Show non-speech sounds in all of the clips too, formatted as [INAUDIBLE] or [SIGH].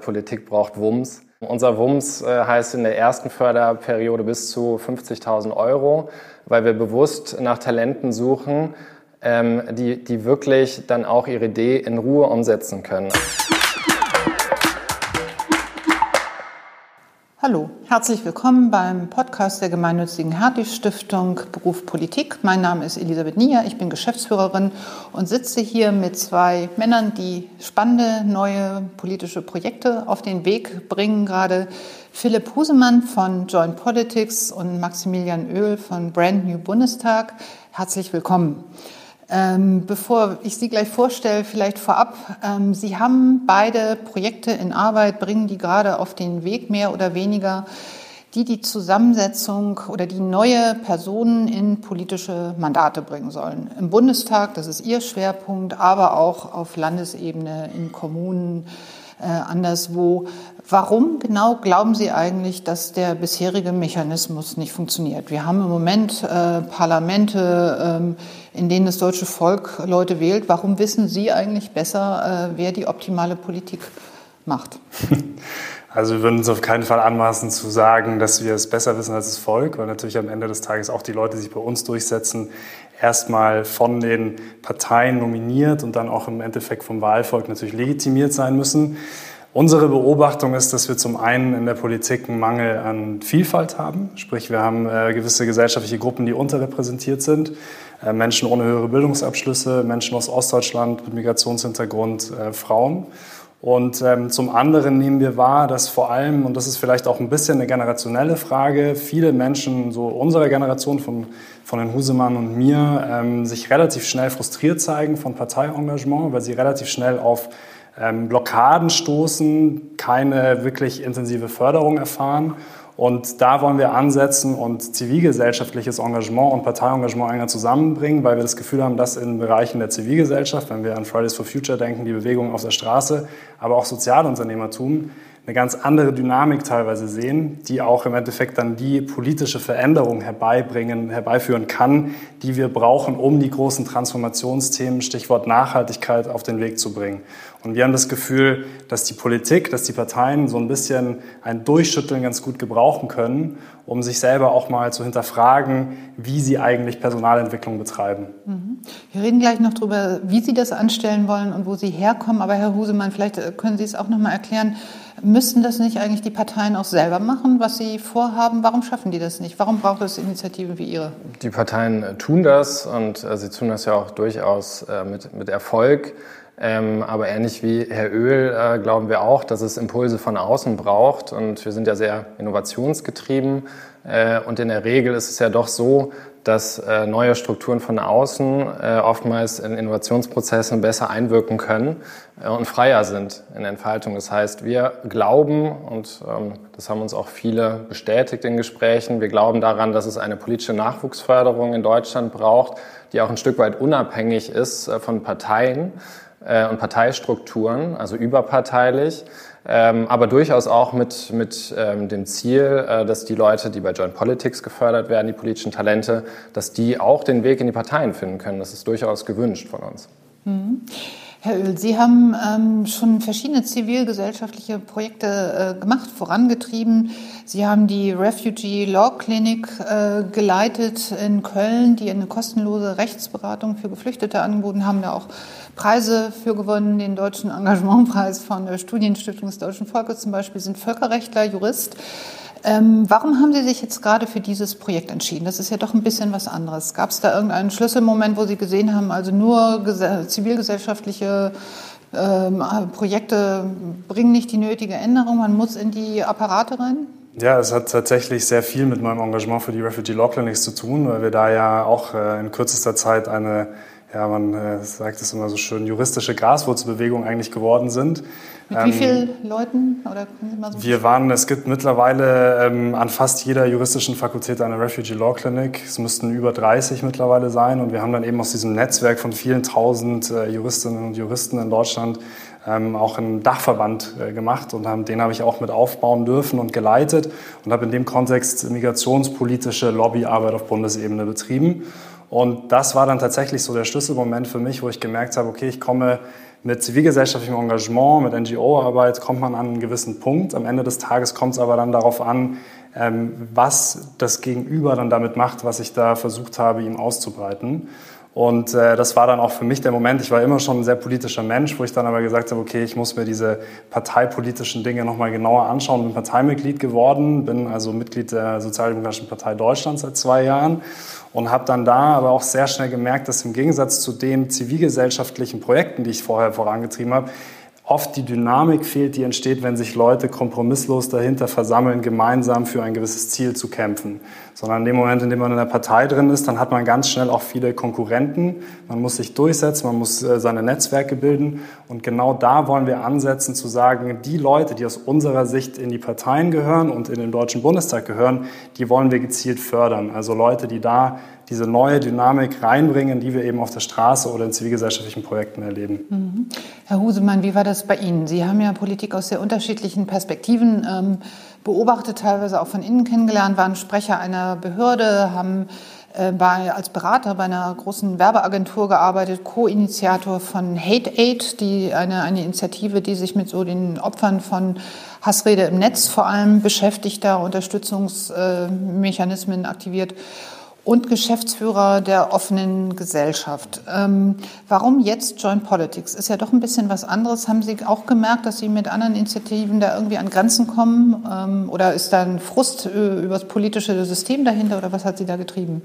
Politik braucht Wumms. Unser Wumms äh, heißt in der ersten Förderperiode bis zu 50.000 Euro, weil wir bewusst nach Talenten suchen, ähm, die, die wirklich dann auch ihre Idee in Ruhe umsetzen können. Hallo, herzlich willkommen beim Podcast der gemeinnützigen Hertie Stiftung Beruf Politik. Mein Name ist Elisabeth Nier, ich bin Geschäftsführerin und sitze hier mit zwei Männern, die spannende neue politische Projekte auf den Weg bringen. Gerade Philipp Husemann von Joint Politics und Maximilian Oehl von Brand New Bundestag. Herzlich willkommen. Ähm, bevor ich Sie gleich vorstelle, vielleicht vorab. Ähm, Sie haben beide Projekte in Arbeit, bringen die gerade auf den Weg, mehr oder weniger, die die Zusammensetzung oder die neue Personen in politische Mandate bringen sollen. Im Bundestag, das ist Ihr Schwerpunkt, aber auch auf Landesebene, in Kommunen, äh, anderswo. Warum genau glauben Sie eigentlich, dass der bisherige Mechanismus nicht funktioniert? Wir haben im Moment äh, Parlamente, ähm, in denen das deutsche Volk Leute wählt. Warum wissen Sie eigentlich besser, äh, wer die optimale Politik macht? [LAUGHS] Also wir würden uns auf keinen Fall anmaßen zu sagen, dass wir es besser wissen als das Volk, weil natürlich am Ende des Tages auch die Leute, die sich bei uns durchsetzen, erstmal von den Parteien nominiert und dann auch im Endeffekt vom Wahlvolk natürlich legitimiert sein müssen. Unsere Beobachtung ist, dass wir zum einen in der Politik einen Mangel an Vielfalt haben. Sprich, wir haben äh, gewisse gesellschaftliche Gruppen, die unterrepräsentiert sind. Äh, Menschen ohne höhere Bildungsabschlüsse, Menschen aus Ostdeutschland mit Migrationshintergrund, äh, Frauen. Und ähm, zum anderen nehmen wir wahr, dass vor allem, und das ist vielleicht auch ein bisschen eine generationelle Frage, viele Menschen so unserer Generation von, von den Husemann und mir ähm, sich relativ schnell frustriert zeigen von Parteiengagement, weil sie relativ schnell auf ähm, Blockaden stoßen, keine wirklich intensive Förderung erfahren und da wollen wir ansetzen und zivilgesellschaftliches Engagement und Parteiengagement enger zusammenbringen, weil wir das Gefühl haben, dass in Bereichen der Zivilgesellschaft, wenn wir an Fridays for Future denken, die Bewegung auf der Straße, aber auch Sozialunternehmertum, eine ganz andere Dynamik teilweise sehen, die auch im Endeffekt dann die politische Veränderung herbeibringen, herbeiführen kann, die wir brauchen, um die großen Transformationsthemen, Stichwort Nachhaltigkeit, auf den Weg zu bringen. Und wir haben das Gefühl, dass die Politik, dass die Parteien so ein bisschen ein Durchschütteln ganz gut gebrauchen können, um sich selber auch mal zu hinterfragen, wie sie eigentlich Personalentwicklung betreiben. Mhm. Wir reden gleich noch darüber, wie Sie das anstellen wollen und wo Sie herkommen. Aber Herr Husemann, vielleicht äh, können Sie es auch noch mal erklären. Müssten das nicht eigentlich die Parteien auch selber machen, was sie vorhaben? Warum schaffen die das nicht? Warum braucht es Initiativen wie Ihre? Die Parteien tun das und äh, sie tun das ja auch durchaus äh, mit, mit Erfolg. Ähm, aber ähnlich wie Herr Öl äh, glauben wir auch, dass es Impulse von außen braucht. Und wir sind ja sehr innovationsgetrieben. Äh, und in der Regel ist es ja doch so, dass äh, neue Strukturen von außen äh, oftmals in Innovationsprozessen besser einwirken können äh, und freier sind in Entfaltung. Das heißt, wir glauben, und ähm, das haben uns auch viele bestätigt in Gesprächen, wir glauben daran, dass es eine politische Nachwuchsförderung in Deutschland braucht, die auch ein Stück weit unabhängig ist äh, von Parteien und Parteistrukturen, also überparteilich, ähm, aber durchaus auch mit, mit ähm, dem Ziel, äh, dass die Leute, die bei Joint Politics gefördert werden, die politischen Talente, dass die auch den Weg in die Parteien finden können. Das ist durchaus gewünscht von uns. Mhm. Herr Öl, Sie haben ähm, schon verschiedene zivilgesellschaftliche Projekte äh, gemacht, vorangetrieben. Sie haben die Refugee Law Clinic äh, geleitet in Köln, die eine kostenlose Rechtsberatung für Geflüchtete angeboten haben, da auch Preise für gewonnen, den Deutschen Engagementpreis von der Studienstiftung des Deutschen Volkes zum Beispiel, sind Völkerrechtler, Jurist. Ähm, warum haben Sie sich jetzt gerade für dieses Projekt entschieden? Das ist ja doch ein bisschen was anderes. Gab es da irgendeinen Schlüsselmoment, wo Sie gesehen haben, also nur zivilgesellschaftliche ähm, Projekte bringen nicht die nötige Änderung, man muss in die Apparate rein? Ja, es hat tatsächlich sehr viel mit meinem Engagement für die Refugee Law Clinics zu tun, weil wir da ja auch äh, in kürzester Zeit eine ja, man äh, sagt es immer so schön, juristische Graswurzelbewegung eigentlich geworden sind. Mit wie ähm, vielen Leuten? Oder so wir waren, es gibt mittlerweile ähm, an fast jeder juristischen Fakultät eine Refugee Law Clinic. Es müssten über 30 mittlerweile sein. Und wir haben dann eben aus diesem Netzwerk von vielen tausend äh, Juristinnen und Juristen in Deutschland ähm, auch einen Dachverband äh, gemacht und haben, den habe ich auch mit aufbauen dürfen und geleitet und habe in dem Kontext migrationspolitische Lobbyarbeit auf Bundesebene betrieben. Und das war dann tatsächlich so der Schlüsselmoment für mich, wo ich gemerkt habe, okay, ich komme mit zivilgesellschaftlichem Engagement, mit NGO-Arbeit kommt man an einen gewissen Punkt. Am Ende des Tages kommt es aber dann darauf an, ähm, was das Gegenüber dann damit macht, was ich da versucht habe, ihm auszubreiten. Und äh, das war dann auch für mich der Moment. Ich war immer schon ein sehr politischer Mensch, wo ich dann aber gesagt habe, okay, ich muss mir diese parteipolitischen Dinge nochmal genauer anschauen. Bin Parteimitglied geworden, bin also Mitglied der Sozialdemokratischen Partei Deutschland seit zwei Jahren und habe dann da aber auch sehr schnell gemerkt, dass im Gegensatz zu den zivilgesellschaftlichen Projekten, die ich vorher vorangetrieben habe, oft die Dynamik fehlt, die entsteht, wenn sich Leute kompromisslos dahinter versammeln, gemeinsam für ein gewisses Ziel zu kämpfen. Sondern in dem Moment, in dem man in der Partei drin ist, dann hat man ganz schnell auch viele Konkurrenten. Man muss sich durchsetzen, man muss äh, seine Netzwerke bilden. Und genau da wollen wir ansetzen, zu sagen, die Leute, die aus unserer Sicht in die Parteien gehören und in den Deutschen Bundestag gehören, die wollen wir gezielt fördern. Also Leute, die da diese neue Dynamik reinbringen, die wir eben auf der Straße oder in zivilgesellschaftlichen Projekten erleben. Mhm. Herr Husemann, wie war das bei Ihnen? Sie haben ja Politik aus sehr unterschiedlichen Perspektiven ähm, beobachtet, teilweise auch von innen kennengelernt, waren Sprecher einer Behörde, haben äh, bei, als Berater bei einer großen Werbeagentur gearbeitet, Co-Initiator von Hate Aid, die eine, eine Initiative, die sich mit so den Opfern von Hassrede im Netz vor allem beschäftigt, da Unterstützungsmechanismen aktiviert und Geschäftsführer der offenen Gesellschaft. Ähm, warum jetzt Joint Politics? Ist ja doch ein bisschen was anderes. Haben Sie auch gemerkt, dass Sie mit anderen Initiativen da irgendwie an Grenzen kommen? Ähm, oder ist da ein Frust äh, über das politische System dahinter oder was hat Sie da getrieben?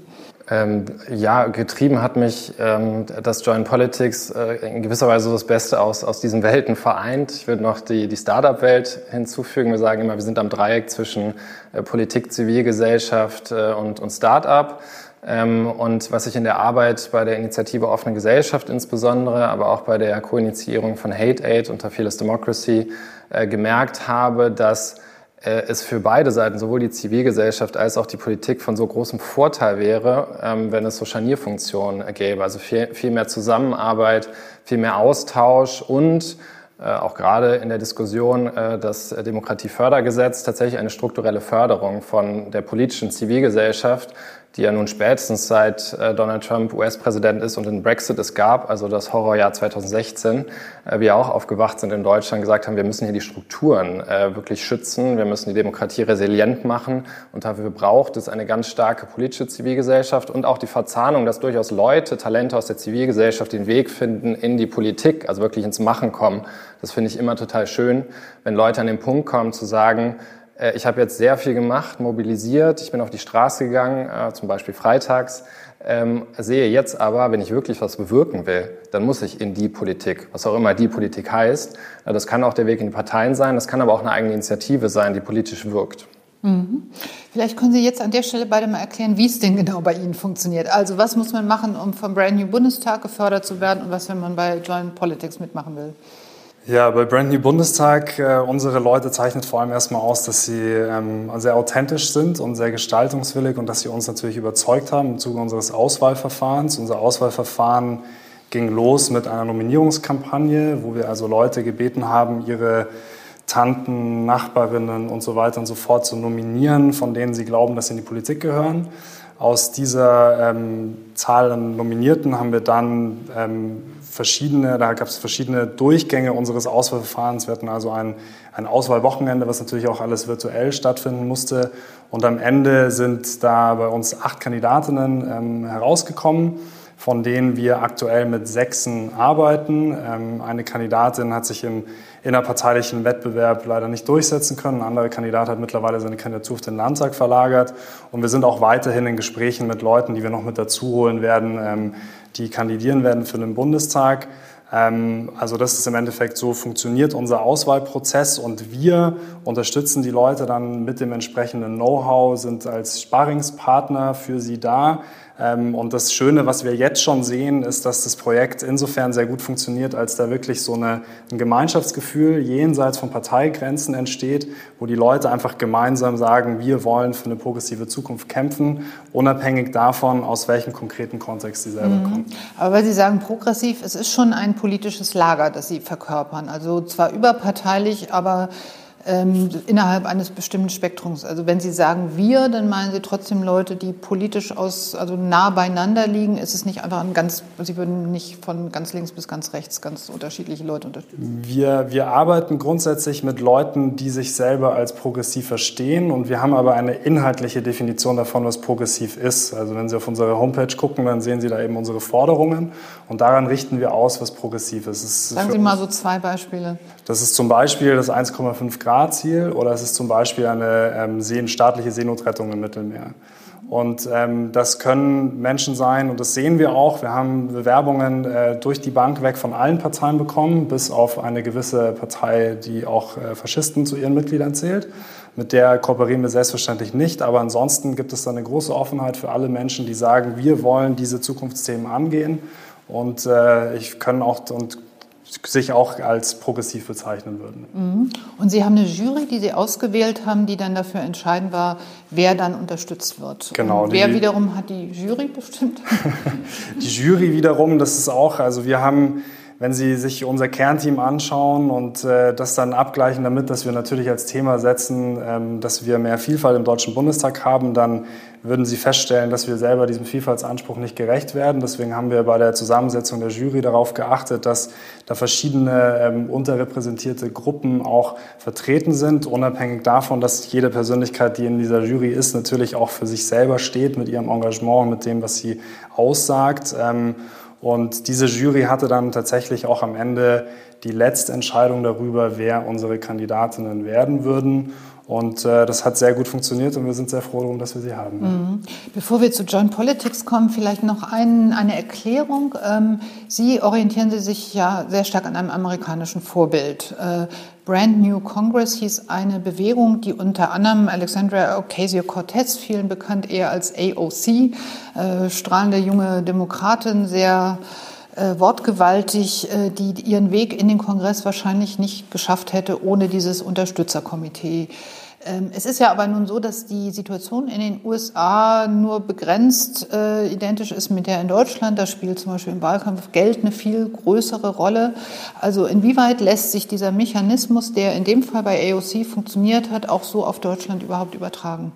Ähm, ja, getrieben hat mich ähm, das Joint Politics äh, in gewisser Weise das Beste aus, aus diesen Welten vereint. Ich würde noch die, die Startup-Welt hinzufügen. Wir sagen immer, wir sind am Dreieck zwischen äh, Politik, Zivilgesellschaft äh, und, und Startup. Ähm, und was ich in der Arbeit bei der Initiative Offene Gesellschaft insbesondere, aber auch bei der Koinitiierung von Hate Aid unter Fearless Democracy äh, gemerkt habe, dass äh, es für beide Seiten, sowohl die Zivilgesellschaft als auch die Politik, von so großem Vorteil wäre, ähm, wenn es so Scharnierfunktionen gäbe. Also viel, viel mehr Zusammenarbeit, viel mehr Austausch und äh, auch gerade in der Diskussion das Demokratiefördergesetz tatsächlich eine strukturelle Förderung von der politischen Zivilgesellschaft die ja nun spätestens seit äh, Donald Trump US-Präsident ist und den Brexit es gab, also das Horrorjahr 2016, äh, wir auch aufgewacht sind in Deutschland, gesagt haben, wir müssen hier die Strukturen äh, wirklich schützen, wir müssen die Demokratie resilient machen und dafür braucht es eine ganz starke politische Zivilgesellschaft und auch die Verzahnung, dass durchaus Leute, Talente aus der Zivilgesellschaft den Weg finden in die Politik, also wirklich ins Machen kommen. Das finde ich immer total schön, wenn Leute an den Punkt kommen zu sagen, ich habe jetzt sehr viel gemacht, mobilisiert, ich bin auf die Straße gegangen, äh, zum Beispiel freitags, ähm, sehe jetzt aber, wenn ich wirklich was bewirken will, dann muss ich in die Politik, was auch immer die Politik heißt. Äh, das kann auch der Weg in die Parteien sein, das kann aber auch eine eigene Initiative sein, die politisch wirkt. Mhm. Vielleicht können Sie jetzt an der Stelle beide mal erklären, wie es denn genau bei Ihnen funktioniert. Also was muss man machen, um vom Brand New Bundestag gefördert zu werden und was, wenn man bei Joint Politics mitmachen will? Ja, bei Brand New Bundestag, äh, unsere Leute zeichnet vor allem erstmal aus, dass sie ähm, sehr authentisch sind und sehr gestaltungswillig und dass sie uns natürlich überzeugt haben im Zuge unseres Auswahlverfahrens. Unser Auswahlverfahren ging los mit einer Nominierungskampagne, wo wir also Leute gebeten haben, ihre Tanten, Nachbarinnen und so weiter und so fort zu nominieren, von denen sie glauben, dass sie in die Politik gehören. Aus dieser ähm, Zahl an Nominierten haben wir dann ähm, verschiedene, da gab es verschiedene Durchgänge unseres Auswahlverfahrens. Wir hatten also ein, ein Auswahlwochenende, was natürlich auch alles virtuell stattfinden musste. Und am Ende sind da bei uns acht Kandidatinnen ähm, herausgekommen, von denen wir aktuell mit sechsen arbeiten. Ähm, eine Kandidatin hat sich im innerparteilichen Wettbewerb leider nicht durchsetzen können. Ein anderer Kandidat hat mittlerweile seine Kandidatur auf den Landtag verlagert. Und wir sind auch weiterhin in Gesprächen mit Leuten, die wir noch mit dazu holen werden, ähm, die kandidieren werden für den Bundestag. Ähm, also das ist im Endeffekt so funktioniert unser Auswahlprozess und wir unterstützen die Leute dann mit dem entsprechenden Know-how, sind als Sparringspartner für sie da und das Schöne, was wir jetzt schon sehen, ist, dass das Projekt insofern sehr gut funktioniert, als da wirklich so eine, ein Gemeinschaftsgefühl jenseits von Parteigrenzen entsteht, wo die Leute einfach gemeinsam sagen, wir wollen für eine progressive Zukunft kämpfen, unabhängig davon, aus welchem konkreten Kontext sie selber mhm. kommen. Aber weil Sie sagen progressiv, es ist schon ein politisches Lager, das Sie verkörpern. Also zwar überparteilich, aber ähm, innerhalb eines bestimmten Spektrums. Also wenn Sie sagen wir, dann meinen Sie trotzdem Leute, die politisch aus, also nah beieinander liegen. Ist es nicht einfach ein ganz, Sie würden nicht von ganz links bis ganz rechts ganz unterschiedliche Leute unterstützen? Wir, wir arbeiten grundsätzlich mit Leuten, die sich selber als progressiv verstehen und wir haben aber eine inhaltliche Definition davon, was progressiv ist. Also wenn Sie auf unsere Homepage gucken, dann sehen Sie da eben unsere Forderungen und daran richten wir aus, was progressiv ist. ist Sagen Sie mal so zwei Beispiele. Das ist zum Beispiel das 1,5 Grad Grad-Ziel oder es ist zum Beispiel eine ähm, Seen, staatliche Seenotrettung im Mittelmeer. Und ähm, das können Menschen sein, und das sehen wir auch. Wir haben Bewerbungen äh, durch die Bank weg von allen Parteien bekommen, bis auf eine gewisse Partei, die auch äh, Faschisten zu ihren Mitgliedern zählt. Mit der kooperieren wir selbstverständlich nicht, aber ansonsten gibt es da eine große Offenheit für alle Menschen, die sagen, wir wollen diese Zukunftsthemen angehen. Und äh, ich kann auch und sich auch als progressiv bezeichnen würden. Mhm. Und Sie haben eine Jury, die Sie ausgewählt haben, die dann dafür entscheiden war, wer dann unterstützt wird. Genau. Und wer die, wiederum hat die Jury bestimmt? [LAUGHS] die Jury wiederum, das ist auch, also wir haben wenn Sie sich unser Kernteam anschauen und äh, das dann abgleichen damit, dass wir natürlich als Thema setzen, ähm, dass wir mehr Vielfalt im Deutschen Bundestag haben, dann würden Sie feststellen, dass wir selber diesem Vielfaltsanspruch nicht gerecht werden. Deswegen haben wir bei der Zusammensetzung der Jury darauf geachtet, dass da verschiedene ähm, unterrepräsentierte Gruppen auch vertreten sind, unabhängig davon, dass jede Persönlichkeit, die in dieser Jury ist, natürlich auch für sich selber steht mit ihrem Engagement, mit dem, was sie aussagt. Ähm, und diese Jury hatte dann tatsächlich auch am Ende die letzte Entscheidung darüber, wer unsere Kandidatinnen werden würden. Und äh, das hat sehr gut funktioniert und wir sind sehr froh darum, dass wir sie haben. Mhm. Bevor wir zu Joint Politics kommen, vielleicht noch ein, eine Erklärung. Ähm, sie orientieren sich ja sehr stark an einem amerikanischen Vorbild. Äh, Brand New Congress hieß eine Bewegung, die unter anderem Alexandria Ocasio-Cortez, vielen bekannt eher als AOC, äh, strahlende junge Demokratin, sehr äh, wortgewaltig, äh, die ihren Weg in den Kongress wahrscheinlich nicht geschafft hätte ohne dieses Unterstützerkomitee. Ähm, es ist ja aber nun so, dass die Situation in den USA nur begrenzt äh, identisch ist mit der in Deutschland. Da spielt zum Beispiel im Wahlkampf Geld eine viel größere Rolle. Also inwieweit lässt sich dieser Mechanismus, der in dem Fall bei AOC funktioniert hat, auch so auf Deutschland überhaupt übertragen?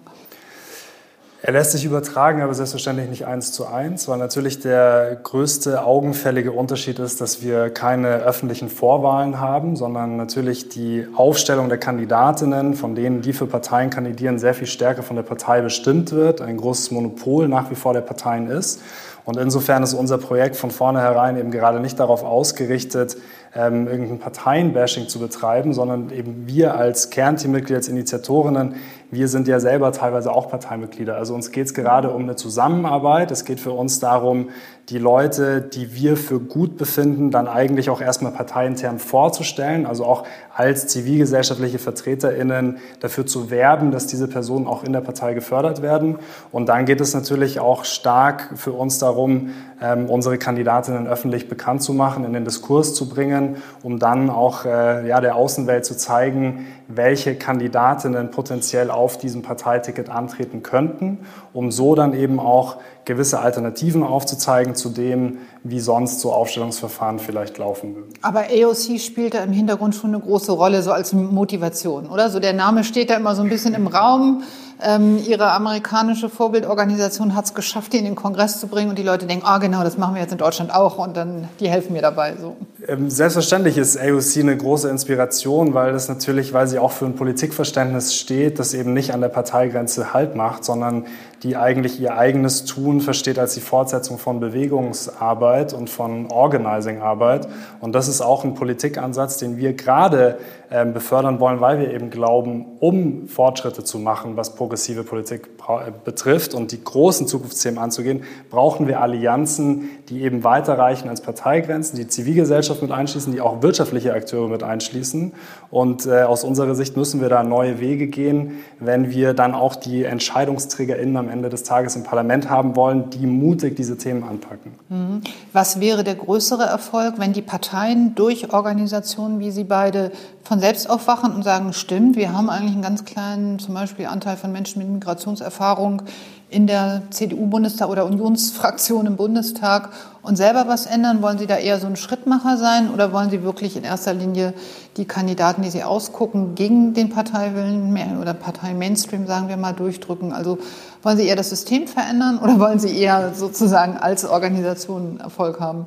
Er lässt sich übertragen, aber selbstverständlich nicht eins zu eins, weil natürlich der größte augenfällige Unterschied ist, dass wir keine öffentlichen Vorwahlen haben, sondern natürlich die Aufstellung der Kandidatinnen, von denen die für Parteien kandidieren, sehr viel stärker von der Partei bestimmt wird, ein großes Monopol nach wie vor der Parteien ist. Und insofern ist unser Projekt von vornherein eben gerade nicht darauf ausgerichtet, ähm, irgendein Parteienbashing zu betreiben, sondern eben wir als Kernteammitglieder, als Initiatorinnen wir sind ja selber teilweise auch Parteimitglieder. Also uns geht es gerade um eine Zusammenarbeit. Es geht für uns darum, die Leute, die wir für gut befinden, dann eigentlich auch erstmal parteiintern vorzustellen, also auch als zivilgesellschaftliche VertreterInnen dafür zu werben, dass diese Personen auch in der Partei gefördert werden. Und dann geht es natürlich auch stark für uns darum, ähm, unsere Kandidatinnen öffentlich bekannt zu machen, in den Diskurs zu bringen, um dann auch äh, ja, der Außenwelt zu zeigen, welche Kandidatinnen potenziell auf diesem Parteiticket antreten könnten, um so dann eben auch gewisse Alternativen aufzuzeigen zu dem, wie sonst so Aufstellungsverfahren vielleicht laufen würden. Aber AOC spielt da im Hintergrund schon eine große Rolle, so als Motivation, oder? So der Name steht da immer so ein bisschen im Raum. Ähm, ihre amerikanische Vorbildorganisation hat es geschafft, die in den Kongress zu bringen und die Leute denken, ah genau, das machen wir jetzt in Deutschland auch und dann die helfen mir dabei. So. Ähm, selbstverständlich ist AOC eine große Inspiration, weil das natürlich, weil sie auch für ein Politikverständnis steht, das eben nicht an der Parteigrenze Halt macht, sondern die eigentlich ihr eigenes Tun versteht als die Fortsetzung von Bewegungsarbeit und von Organizing-Arbeit. Und das ist auch ein Politikansatz, den wir gerade ähm, befördern wollen, weil wir eben glauben, um Fortschritte zu machen, was progressive Politik betrifft und die großen Zukunftsthemen anzugehen, brauchen wir Allianzen, die eben weiterreichen als Parteigrenzen, die Zivilgesellschaft mit einschließen, die auch wirtschaftliche Akteure mit einschließen. Und äh, aus unserer Sicht müssen wir da neue Wege gehen, wenn wir dann auch die EntscheidungsträgerInnen am Ende des Tages im Parlament haben wollen, die mutig diese Themen anpacken. Mhm. Was wäre der größere Erfolg, wenn die Parteien durch Organisationen wie Sie beide von selbst aufwachen und sagen, stimmt, wir haben eigentlich einen ganz kleinen, zum Beispiel Anteil von Menschen mit Migrationserfahrung in der CDU-Bundestag oder Unionsfraktion im Bundestag und selber was ändern? Wollen Sie da eher so ein Schrittmacher sein oder wollen Sie wirklich in erster Linie die Kandidaten, die Sie ausgucken, gegen den Parteiwillen oder Partei-Mainstream, sagen wir mal, durchdrücken? Also wollen Sie eher das System verändern oder wollen Sie eher sozusagen als Organisation Erfolg haben?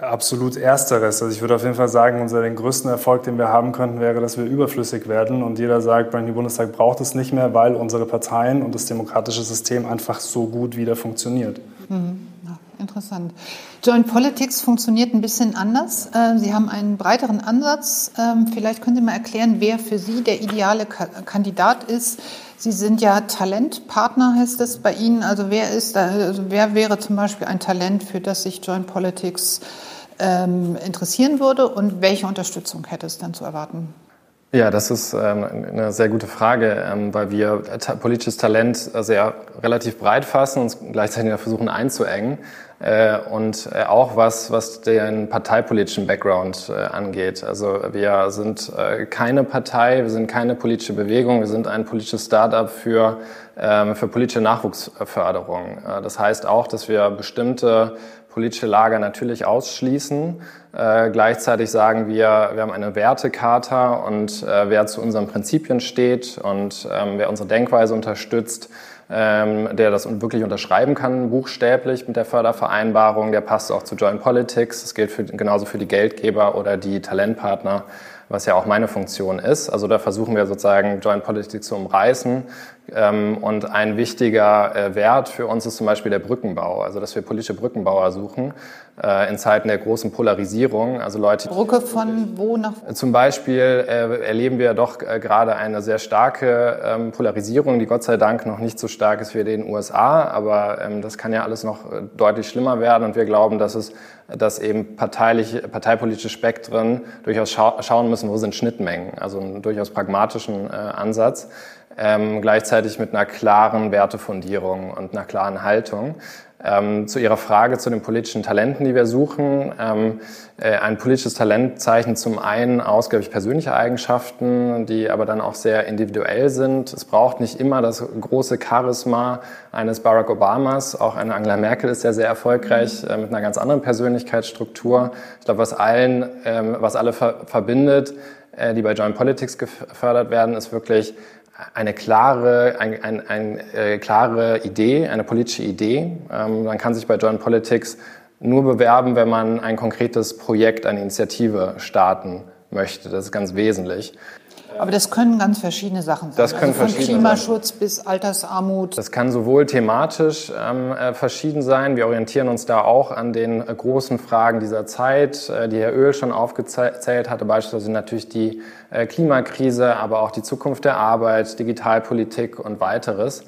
Absolut ersteres. Also ich würde auf jeden Fall sagen, unser den größten Erfolg, den wir haben könnten, wäre, dass wir überflüssig werden und jeder sagt, der Bundestag braucht es nicht mehr, weil unsere Parteien und das demokratische System einfach so gut wieder funktioniert. Mhm. Ja, interessant. Joint Politics funktioniert ein bisschen anders. Äh, Sie haben einen breiteren Ansatz. Ähm, vielleicht können Sie mal erklären, wer für Sie der ideale Kandidat ist. Sie sind ja Talentpartner, heißt es bei Ihnen. Also wer ist da, also wer wäre zum Beispiel ein Talent, für das sich Joint Politics ähm, interessieren würde und welche Unterstützung hätte es dann zu erwarten? Ja, das ist ähm, eine sehr gute Frage, ähm, weil wir politisches Talent sehr relativ breit fassen und gleichzeitig versuchen einzuengen. Äh, und äh, auch was, was den parteipolitischen Background äh, angeht. Also wir sind keine Partei, wir sind keine politische Bewegung, wir sind ein politisches Start-up für, ähm, für politische Nachwuchsförderung. Das heißt auch, dass wir bestimmte politische Lager natürlich ausschließen. Äh, gleichzeitig sagen wir, wir haben eine Wertekarte und äh, wer zu unseren Prinzipien steht und ähm, wer unsere Denkweise unterstützt, ähm, der das wirklich unterschreiben kann, buchstäblich mit der Fördervereinbarung, der passt auch zu Joint Politics. Das gilt für, genauso für die Geldgeber oder die Talentpartner was ja auch meine Funktion ist. Also da versuchen wir sozusagen Joint Politics zu umreißen. Ähm, und ein wichtiger äh, Wert für uns ist zum Beispiel der Brückenbau, also dass wir politische Brückenbauer suchen in Zeiten der großen Polarisierung. Also Leute. Brücke von wo nach? Zum Beispiel äh, erleben wir doch gerade eine sehr starke ähm, Polarisierung, die Gott sei Dank noch nicht so stark ist wie in den USA, aber ähm, das kann ja alles noch deutlich schlimmer werden und wir glauben, dass es dass eben parteiliche, parteipolitische Spektren durchaus scha schauen müssen, wo sind Schnittmengen, also einen durchaus pragmatischen äh, Ansatz, ähm, gleichzeitig mit einer klaren Wertefundierung und einer klaren Haltung. Ähm, zu Ihrer Frage zu den politischen Talenten, die wir suchen. Ähm, äh, ein politisches Talent zeichnet zum einen aus, glaube ich, persönliche Eigenschaften, die aber dann auch sehr individuell sind. Es braucht nicht immer das große Charisma eines Barack Obamas. Auch eine Angela Merkel ist ja sehr erfolgreich äh, mit einer ganz anderen Persönlichkeitsstruktur. Ich glaube, was allen, ähm, was alle ver verbindet, äh, die bei Joint Politics gefördert werden, ist wirklich eine klare, ein, ein, ein, äh, klare Idee, eine politische Idee. Ähm, man kann sich bei Joint Politics nur bewerben, wenn man ein konkretes Projekt, eine Initiative starten möchte. Das ist ganz wesentlich. Aber das können ganz verschiedene Sachen sein. Das können also von verschiedene Klimaschutz sein. bis Altersarmut. Das kann sowohl thematisch ähm, äh, verschieden sein. Wir orientieren uns da auch an den äh, großen Fragen dieser Zeit, äh, die Herr Öl schon aufgezählt hatte, beispielsweise natürlich die Klimakrise, aber auch die Zukunft der Arbeit, Digitalpolitik und weiteres.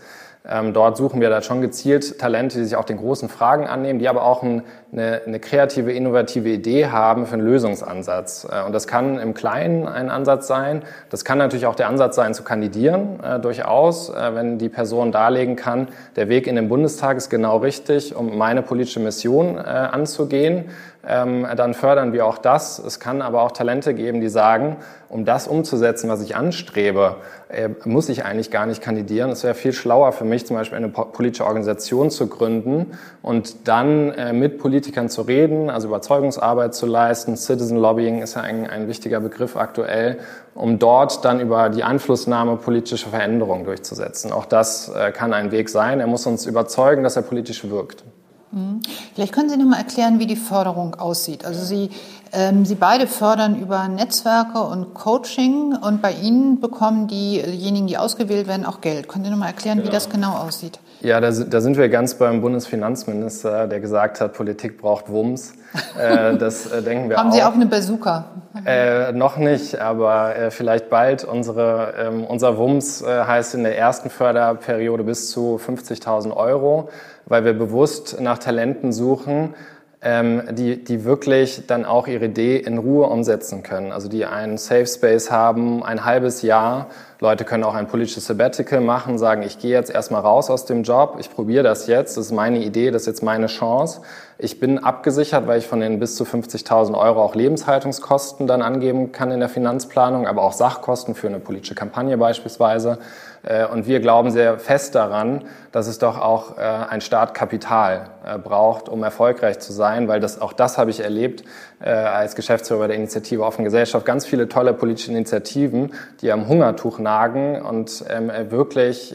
Ähm, dort suchen wir da schon gezielt Talente, die sich auch den großen Fragen annehmen, die aber auch ein, eine, eine, kreative, innovative Idee haben für einen Lösungsansatz. Äh, und das kann im Kleinen ein Ansatz sein. Das kann natürlich auch der Ansatz sein, zu kandidieren, äh, durchaus, äh, wenn die Person darlegen kann, der Weg in den Bundestag ist genau richtig, um meine politische Mission äh, anzugehen dann fördern wir auch das. Es kann aber auch Talente geben, die sagen, um das umzusetzen, was ich anstrebe, äh, muss ich eigentlich gar nicht kandidieren. Es wäre viel schlauer für mich, zum Beispiel eine politische Organisation zu gründen und dann äh, mit Politikern zu reden, also Überzeugungsarbeit zu leisten. Citizen Lobbying ist ja ein, ein wichtiger Begriff aktuell, um dort dann über die Einflussnahme politische Veränderungen durchzusetzen. Auch das äh, kann ein Weg sein. Er muss uns überzeugen, dass er politisch wirkt. Mhm. Vielleicht können Sie noch mal erklären, wie die Förderung aussieht. Also Sie, ähm, Sie beide fördern über Netzwerke und Coaching und bei Ihnen bekommen diejenigen, die ausgewählt werden, auch Geld. Können Sie noch mal erklären, genau. wie das genau aussieht? Ja, da, da, sind wir ganz beim Bundesfinanzminister, der gesagt hat, Politik braucht Wumms. Äh, [LAUGHS] das äh, denken wir Haben auch. Sie auch eine Bazooka? Äh, noch nicht, aber äh, vielleicht bald. Unsere, ähm, unser Wumms äh, heißt in der ersten Förderperiode bis zu 50.000 Euro weil wir bewusst nach Talenten suchen, ähm, die, die wirklich dann auch ihre Idee in Ruhe umsetzen können. Also die einen Safe Space haben, ein halbes Jahr. Leute können auch ein politisches Sabbatical machen, sagen, ich gehe jetzt erstmal raus aus dem Job, ich probiere das jetzt, das ist meine Idee, das ist jetzt meine Chance. Ich bin abgesichert, weil ich von den bis zu 50.000 Euro auch Lebenshaltungskosten dann angeben kann in der Finanzplanung, aber auch Sachkosten für eine politische Kampagne beispielsweise. Äh, und wir glauben sehr fest daran, dass es doch auch äh, ein Staat Kapital äh, braucht, um erfolgreich zu sein, weil das, auch das habe ich erlebt als Geschäftsführer der Initiative Offene Gesellschaft. Ganz viele tolle politische Initiativen, die am Hungertuch nagen und ähm, wirklich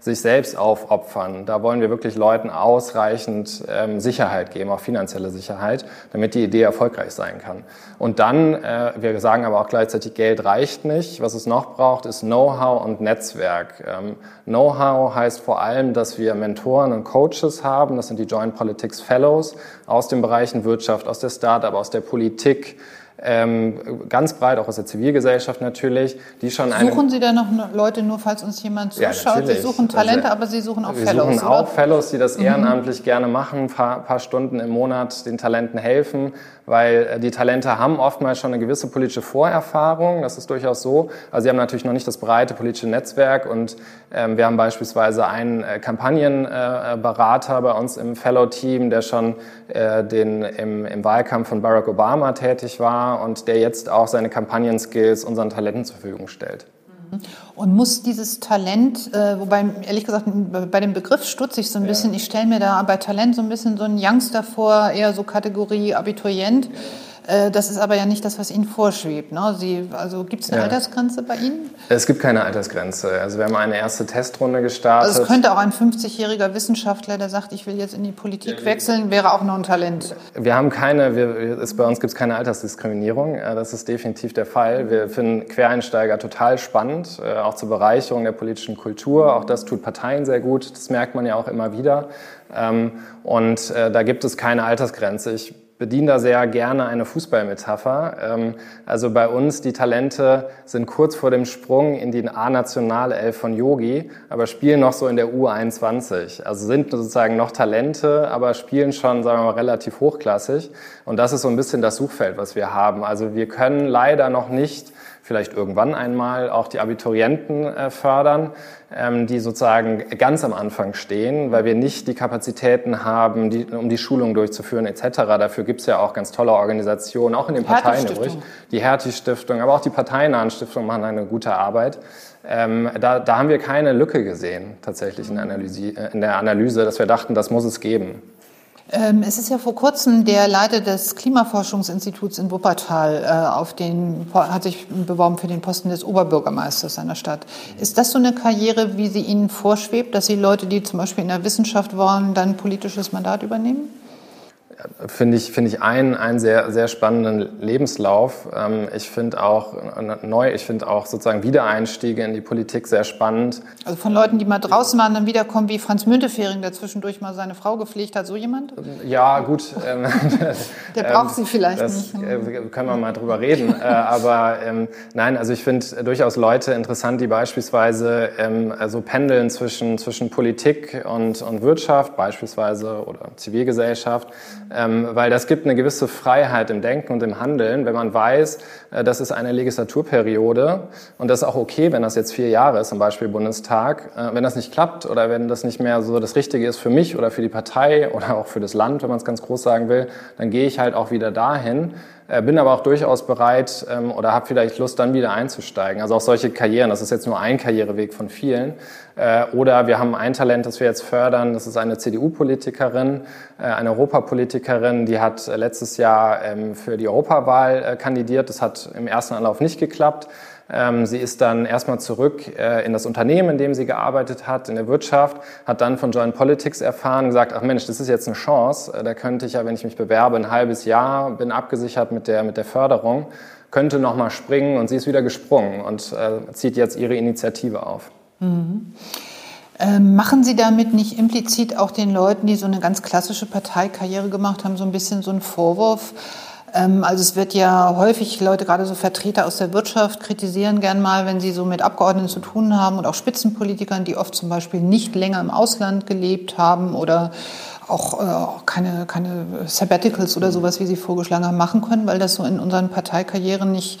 sich selbst aufopfern. Da wollen wir wirklich Leuten ausreichend ähm, Sicherheit geben, auch finanzielle Sicherheit, damit die Idee erfolgreich sein kann. Und dann, wir sagen aber auch gleichzeitig, Geld reicht nicht. Was es noch braucht, ist Know-how und Netzwerk. Netzwerk. Ähm, Know-how heißt vor allem, dass wir Mentoren und Coaches haben. Das sind die Joint Politics Fellows aus den Bereichen Wirtschaft, aus der Startup, aus der Politik, ähm, ganz breit, auch aus der Zivilgesellschaft natürlich, die schon Suchen Sie da noch Leute, nur falls uns jemand zuschaut? Ja, Sie suchen Talente, also, aber Sie suchen auch wir Fellows. Wir suchen auch Fellows, die das mhm. ehrenamtlich mhm. gerne machen, ein paar, paar, Stunden im Monat den Talenten helfen, weil äh, die Talente haben oftmals schon eine gewisse politische Vorerfahrung, das ist durchaus so. Also sie haben natürlich noch nicht das breite politische Netzwerk und ähm, wir haben beispielsweise einen äh, Kampagnenberater äh, bei uns im Fellow-Team, der schon äh, den, im, im Wahlkampf von Barack Obama tätig war und der jetzt auch seine Kampagnen-Skills unseren Talenten zur Verfügung stellt. Und muss dieses Talent, äh, wobei ehrlich gesagt bei dem Begriff stutze ich so ein ja. bisschen, ich stelle mir da bei Talent so ein bisschen so einen Youngster vor, eher so Kategorie Abiturient. Ja das ist aber ja nicht das, was Ihnen vorschwebt. Ne? Sie, also gibt es eine ja. Altersgrenze bei Ihnen? Es gibt keine Altersgrenze. Also wir haben eine erste Testrunde gestartet. Also es könnte auch ein 50-jähriger Wissenschaftler, der sagt, ich will jetzt in die Politik wechseln, wäre auch noch ein Talent. Wir haben keine, wir, ist, bei uns gibt es keine Altersdiskriminierung. Äh, das ist definitiv der Fall. Wir finden Quereinsteiger total spannend, äh, auch zur Bereicherung der politischen Kultur. Auch das tut Parteien sehr gut. Das merkt man ja auch immer wieder. Ähm, und da gibt es keine Altersgrenze. Ich bediene da sehr gerne eine Fußballmetapher. Ähm, also bei uns, die Talente sind kurz vor dem Sprung in die A-Nationalelf von Yogi, aber spielen noch so in der U21. Also sind sozusagen noch Talente, aber spielen schon, sagen wir mal, relativ hochklassig. Und das ist so ein bisschen das Suchfeld, was wir haben. Also wir können leider noch nicht vielleicht irgendwann einmal auch die Abiturienten äh, fördern, ähm, die sozusagen ganz am Anfang stehen, weil wir nicht die Kapazitäten haben, die, um die Schulung durchzuführen etc. Dafür gibt es ja auch ganz tolle Organisationen, auch in den Parteien übrig. Die Hertie-Stiftung, aber auch die parteinahen Stiftungen machen eine gute Arbeit. Ähm, da, da haben wir keine Lücke gesehen tatsächlich in der, Analyse, äh, in der Analyse, dass wir dachten, das muss es geben. Ähm, es ist ja vor kurzem der Leiter des Klimaforschungsinstituts in Wuppertal äh, auf den, hat sich beworben für den Posten des Oberbürgermeisters seiner Stadt. Ist das so eine Karriere, wie sie Ihnen vorschwebt, dass Sie Leute, die zum Beispiel in der Wissenschaft wollen, dann politisches Mandat übernehmen? Finde ich, finde ich einen, einen sehr, sehr spannenden Lebenslauf. Ähm, ich finde auch neu, ich finde auch sozusagen Wiedereinstiege in die Politik sehr spannend. Also von Leuten, die mal draußen waren, dann wiederkommen, wie Franz Müntefering, der zwischendurch mal seine Frau gepflegt hat, so jemand? Ja, gut. Ähm, [LAUGHS] der braucht sie vielleicht das nicht. Äh, können wir mal drüber reden. Äh, aber ähm, nein, also ich finde durchaus Leute interessant, die beispielsweise also pendeln zwischen, zwischen Politik und, und Wirtschaft, beispielsweise oder Zivilgesellschaft ähm, weil das gibt eine gewisse Freiheit im Denken und im Handeln, wenn man weiß, äh, das ist eine Legislaturperiode und das ist auch okay, wenn das jetzt vier Jahre ist, zum Beispiel Bundestag. Äh, wenn das nicht klappt oder wenn das nicht mehr so das Richtige ist für mich oder für die Partei oder auch für das Land, wenn man es ganz groß sagen will, dann gehe ich halt auch wieder dahin. Äh, bin aber auch durchaus bereit ähm, oder habe vielleicht Lust, dann wieder einzusteigen. Also auch solche Karrieren, das ist jetzt nur ein Karriereweg von vielen. Äh, oder wir haben ein Talent, das wir jetzt fördern, das ist eine CDU-Politikerin, äh, eine Europapolitikerin, die hat letztes Jahr ähm, für die Europawahl kandidiert. Das hat im ersten Anlauf nicht geklappt. Ähm, sie ist dann erstmal zurück äh, in das Unternehmen, in dem sie gearbeitet hat, in der Wirtschaft, hat dann von Joint Politics erfahren, gesagt, ach Mensch, das ist jetzt eine Chance, äh, da könnte ich ja, wenn ich mich bewerbe, ein halbes Jahr, bin abgesichert mit der, mit der Förderung, könnte nochmal springen und sie ist wieder gesprungen und äh, zieht jetzt ihre Initiative auf. Mhm. Ähm, machen Sie damit nicht implizit auch den Leuten, die so eine ganz klassische Parteikarriere gemacht haben, so ein bisschen so einen Vorwurf? Ähm, also es wird ja häufig Leute, gerade so Vertreter aus der Wirtschaft, kritisieren gern mal, wenn sie so mit Abgeordneten zu tun haben und auch Spitzenpolitikern, die oft zum Beispiel nicht länger im Ausland gelebt haben oder auch äh, keine, keine Sabbaticals oder sowas, wie Sie vorgeschlagen haben, machen können, weil das so in unseren Parteikarrieren nicht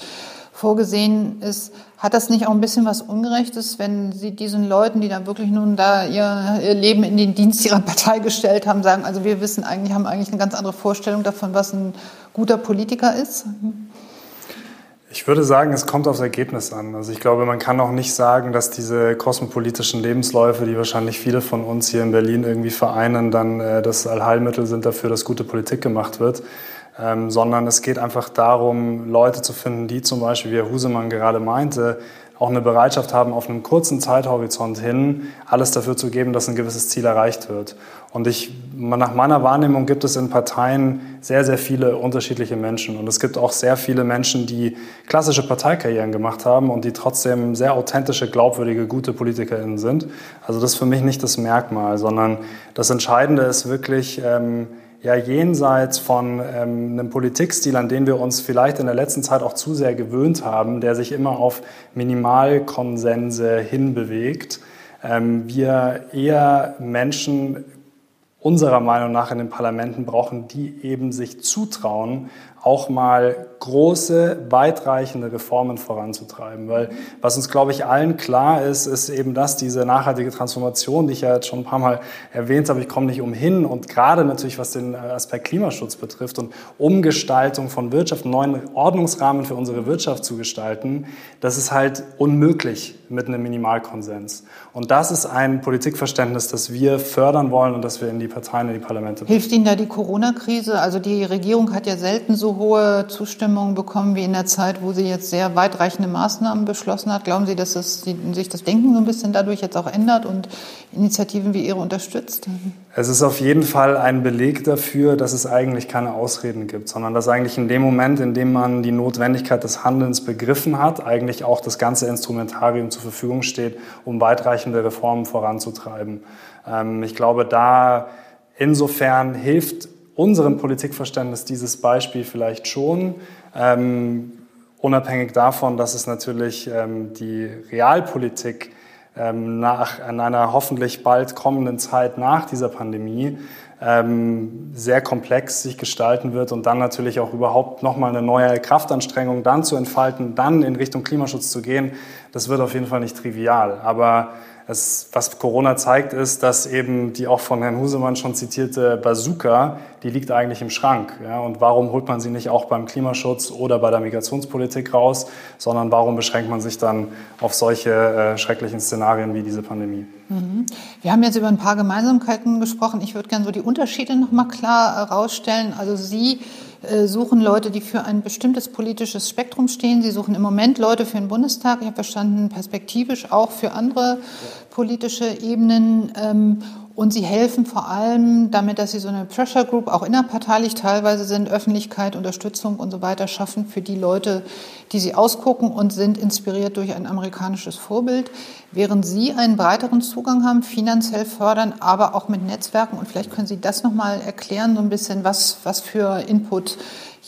vorgesehen ist. Hat das nicht auch ein bisschen was Ungerechtes, wenn Sie diesen Leuten, die da wirklich nun da ihr, ihr Leben in den Dienst ihrer Partei gestellt haben, sagen, also wir wissen eigentlich, haben eigentlich eine ganz andere Vorstellung davon, was ein guter Politiker ist? Ich würde sagen, es kommt aufs Ergebnis an. Also ich glaube, man kann auch nicht sagen, dass diese kosmopolitischen Lebensläufe, die wahrscheinlich viele von uns hier in Berlin irgendwie vereinen, dann äh, das Allheilmittel sind dafür, dass gute Politik gemacht wird. Ähm, sondern es geht einfach darum, Leute zu finden, die zum Beispiel, wie Herr Husemann gerade meinte, auch eine Bereitschaft haben, auf einem kurzen Zeithorizont hin alles dafür zu geben, dass ein gewisses Ziel erreicht wird. Und ich, nach meiner Wahrnehmung gibt es in Parteien sehr, sehr viele unterschiedliche Menschen. Und es gibt auch sehr viele Menschen, die klassische Parteikarrieren gemacht haben und die trotzdem sehr authentische, glaubwürdige, gute PolitikerInnen sind. Also das ist für mich nicht das Merkmal, sondern das Entscheidende ist wirklich, ähm, ja jenseits von ähm, einem Politikstil, an den wir uns vielleicht in der letzten Zeit auch zu sehr gewöhnt haben, der sich immer auf Minimalkonsense hinbewegt, ähm, wir eher Menschen unserer Meinung nach in den Parlamenten brauchen, die eben sich zutrauen, auch mal große, weitreichende Reformen voranzutreiben. Weil was uns, glaube ich, allen klar ist, ist eben das, diese nachhaltige Transformation, die ich ja jetzt schon ein paar Mal erwähnt habe, ich komme nicht umhin und gerade natürlich, was den Aspekt Klimaschutz betrifft und Umgestaltung von Wirtschaft, neuen Ordnungsrahmen für unsere Wirtschaft zu gestalten, das ist halt unmöglich mit einem Minimalkonsens. Und das ist ein Politikverständnis, das wir fördern wollen und das wir in die Parteien, in die Parlamente. Hilft Ihnen da die Corona-Krise? Also die Regierung hat ja selten so hohe Zustimmung bekommen wie in der Zeit, wo sie jetzt sehr weitreichende Maßnahmen beschlossen hat. Glauben Sie, dass das, sich das Denken so ein bisschen dadurch jetzt auch ändert und Initiativen wie Ihre unterstützt? Es ist auf jeden Fall ein Beleg dafür, dass es eigentlich keine Ausreden gibt, sondern dass eigentlich in dem Moment, in dem man die Notwendigkeit des Handelns begriffen hat, eigentlich auch das ganze Instrumentarium zur Verfügung steht, um weitreichende Reformen voranzutreiben. Ähm, ich glaube, da insofern hilft unserem Politikverständnis dieses Beispiel vielleicht schon. Ähm, unabhängig davon, dass es natürlich ähm, die Realpolitik ähm, nach, in einer hoffentlich bald kommenden Zeit nach dieser Pandemie ähm, sehr komplex sich gestalten wird und dann natürlich auch überhaupt nochmal eine neue Kraftanstrengung dann zu entfalten, dann in Richtung Klimaschutz zu gehen, das wird auf jeden Fall nicht trivial. Aber es, was Corona zeigt, ist, dass eben die auch von Herrn Husemann schon zitierte Bazooka, die liegt eigentlich im Schrank. Ja? Und warum holt man sie nicht auch beim Klimaschutz oder bei der Migrationspolitik raus, sondern warum beschränkt man sich dann auf solche äh, schrecklichen Szenarien wie diese Pandemie? Mhm. Wir haben jetzt über ein paar Gemeinsamkeiten gesprochen. Ich würde gerne so die Unterschiede noch mal klar herausstellen. Also Sie äh, suchen Leute, die für ein bestimmtes politisches Spektrum stehen. Sie suchen im Moment Leute für den Bundestag. Ich habe verstanden, perspektivisch auch für andere politische Ebenen. Und sie helfen vor allem damit, dass sie so eine Pressure Group auch innerparteilich teilweise sind, Öffentlichkeit, Unterstützung und so weiter schaffen für die Leute, die sie ausgucken und sind inspiriert durch ein amerikanisches Vorbild. Während Sie einen breiteren Zugang haben, finanziell fördern, aber auch mit Netzwerken. Und vielleicht können Sie das nochmal erklären, so ein bisschen, was, was für Input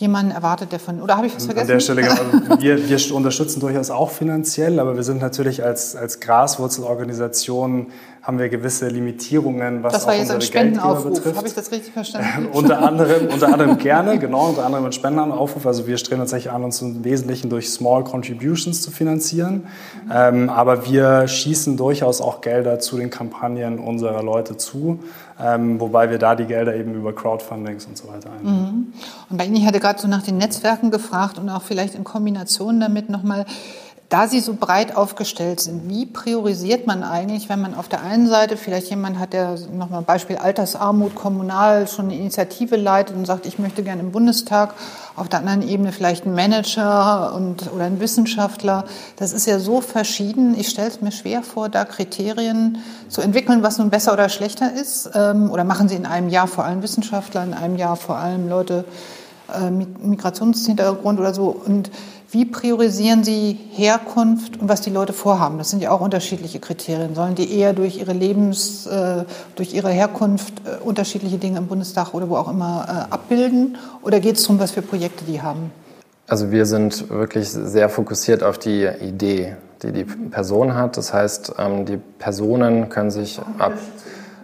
jemanden erwartet, der von, oder habe ich was vergessen? An der Stelle, genau, [LAUGHS] wir, wir unterstützen durchaus auch finanziell, aber wir sind natürlich als, als Graswurzelorganisation haben wir gewisse Limitierungen, was das war auch jetzt unsere ein Spendenaufruf. betrifft. Habe ich das richtig verstanden? [LAUGHS] unter anderem, unter anderem gerne, genau, unter anderem ein Spendenaufruf. Also wir streben tatsächlich an, uns im Wesentlichen durch Small Contributions zu finanzieren. Mhm. Ähm, aber wir schießen durchaus auch Gelder zu den Kampagnen unserer Leute zu, ähm, wobei wir da die Gelder eben über Crowdfundings und so weiter einnehmen. Mhm. Und bei Ihnen, ich hatte gerade so nach den Netzwerken gefragt und auch vielleicht in Kombination damit nochmal, da Sie so breit aufgestellt sind, wie priorisiert man eigentlich, wenn man auf der einen Seite vielleicht jemand hat, der nochmal Beispiel Altersarmut kommunal schon eine Initiative leitet und sagt, ich möchte gerne im Bundestag, auf der anderen Ebene vielleicht ein Manager und, oder ein Wissenschaftler. Das ist ja so verschieden. Ich stelle es mir schwer vor, da Kriterien zu entwickeln, was nun besser oder schlechter ist. Ähm, oder machen Sie in einem Jahr vor allem Wissenschaftler, in einem Jahr vor allem Leute äh, mit Migrationshintergrund oder so. Und wie priorisieren Sie Herkunft und was die Leute vorhaben? Das sind ja auch unterschiedliche Kriterien. Sollen die eher durch ihre Lebens, äh, durch ihre Herkunft äh, unterschiedliche Dinge im Bundestag oder wo auch immer äh, abbilden? Oder geht es darum, was für Projekte die haben? Also wir sind wirklich sehr fokussiert auf die Idee, die die Person hat. Das heißt, ähm, die Personen können sich ab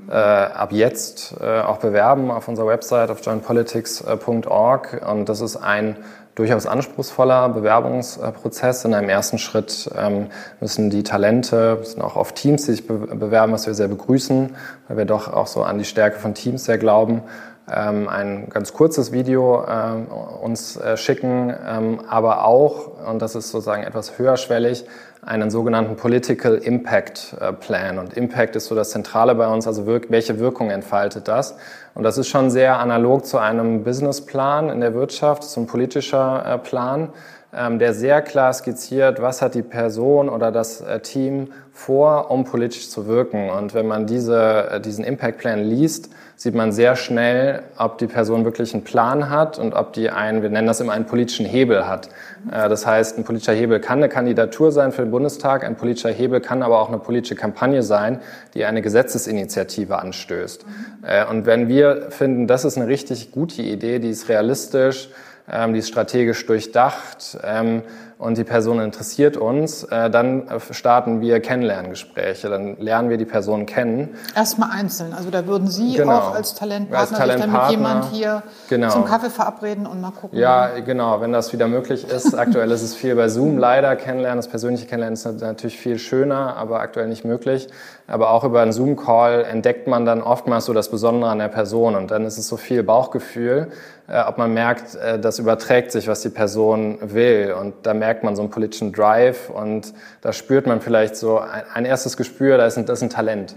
ab jetzt auch bewerben auf unserer Website auf jointpolitics.org. Und das ist ein durchaus anspruchsvoller Bewerbungsprozess. In einem ersten Schritt ähm, müssen die Talente, müssen auch auf Teams sich bewerben, was wir sehr begrüßen, weil wir doch auch so an die Stärke von Teams sehr glauben. Ähm, ein ganz kurzes Video ähm, uns äh, schicken, ähm, aber auch, und das ist sozusagen etwas höherschwellig, einen sogenannten Political Impact äh, Plan. Und Impact ist so das Zentrale bei uns, also welche Wirkung entfaltet das? Und das ist schon sehr analog zu einem Businessplan in der Wirtschaft, ein politischer äh, Plan, der sehr klar skizziert, was hat die Person oder das äh, Team vor, um politisch zu wirken. Und wenn man diese, äh, diesen Impact Plan liest, sieht man sehr schnell, ob die Person wirklich einen Plan hat und ob die einen, wir nennen das immer einen politischen Hebel hat. Äh, das heißt, ein politischer Hebel kann eine Kandidatur sein für den Bundestag, ein politischer Hebel kann aber auch eine politische Kampagne sein, die eine Gesetzesinitiative anstößt. Mhm. Und wenn wir finden, das ist eine richtig gute Idee, die ist realistisch, ähm, die ist strategisch durchdacht, ähm, und die Person interessiert uns, äh, dann äh, starten wir Kennenlerngespräche. Dann lernen wir die Person kennen. Erstmal einzeln. Also da würden Sie genau. auch als Talentpartner, als Talentpartner sich dann mit jemand hier genau. zum Kaffee verabreden und mal gucken. Ja, genau, wenn das wieder möglich ist. aktuell ist es viel bei Zoom leider kennenlernen. Das persönliche Kennenlernen ist natürlich viel schöner, aber aktuell nicht möglich. Aber auch über einen Zoom-Call entdeckt man dann oftmals so das Besondere an der Person. Und dann ist es so viel Bauchgefühl, äh, ob man merkt, äh, das überträgt sich, was die Person will. Und da merkt man so einen politischen Drive und da spürt man vielleicht so ein, ein erstes Gespür, da ist ein, das ist ein Talent.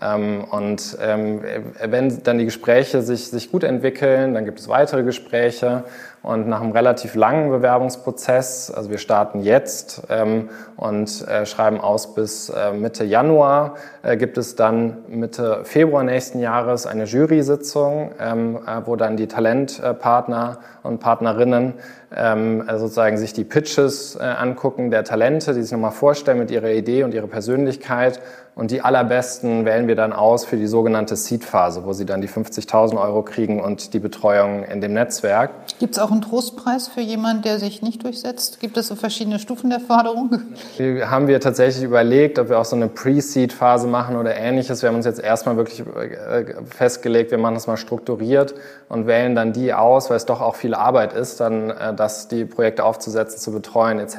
Ähm, und ähm, wenn dann die Gespräche sich, sich gut entwickeln, dann gibt es weitere Gespräche und nach einem relativ langen Bewerbungsprozess, also wir starten jetzt ähm, und äh, schreiben aus bis äh, Mitte Januar, äh, gibt es dann Mitte Februar nächsten Jahres eine Jury-Sitzung, ähm, äh, wo dann die Talentpartner und Partnerinnen ähm, also sozusagen sich die Pitches äh, angucken der Talente, die sich nochmal vorstellen mit ihrer Idee und ihrer Persönlichkeit. Und die allerbesten wählen wir dann aus für die sogenannte Seed-Phase, wo sie dann die 50.000 Euro kriegen und die Betreuung in dem Netzwerk. Gibt es auch einen Trostpreis für jemanden, der sich nicht durchsetzt? Gibt es so verschiedene Stufen der Förderung? Haben wir tatsächlich überlegt, ob wir auch so eine Pre-Seed-Phase machen oder ähnliches. Wir haben uns jetzt erstmal wirklich äh, festgelegt, wir machen das mal strukturiert und wählen dann die aus, weil es doch auch viel Arbeit ist, dann äh, das, die Projekte aufzusetzen, zu betreuen etc.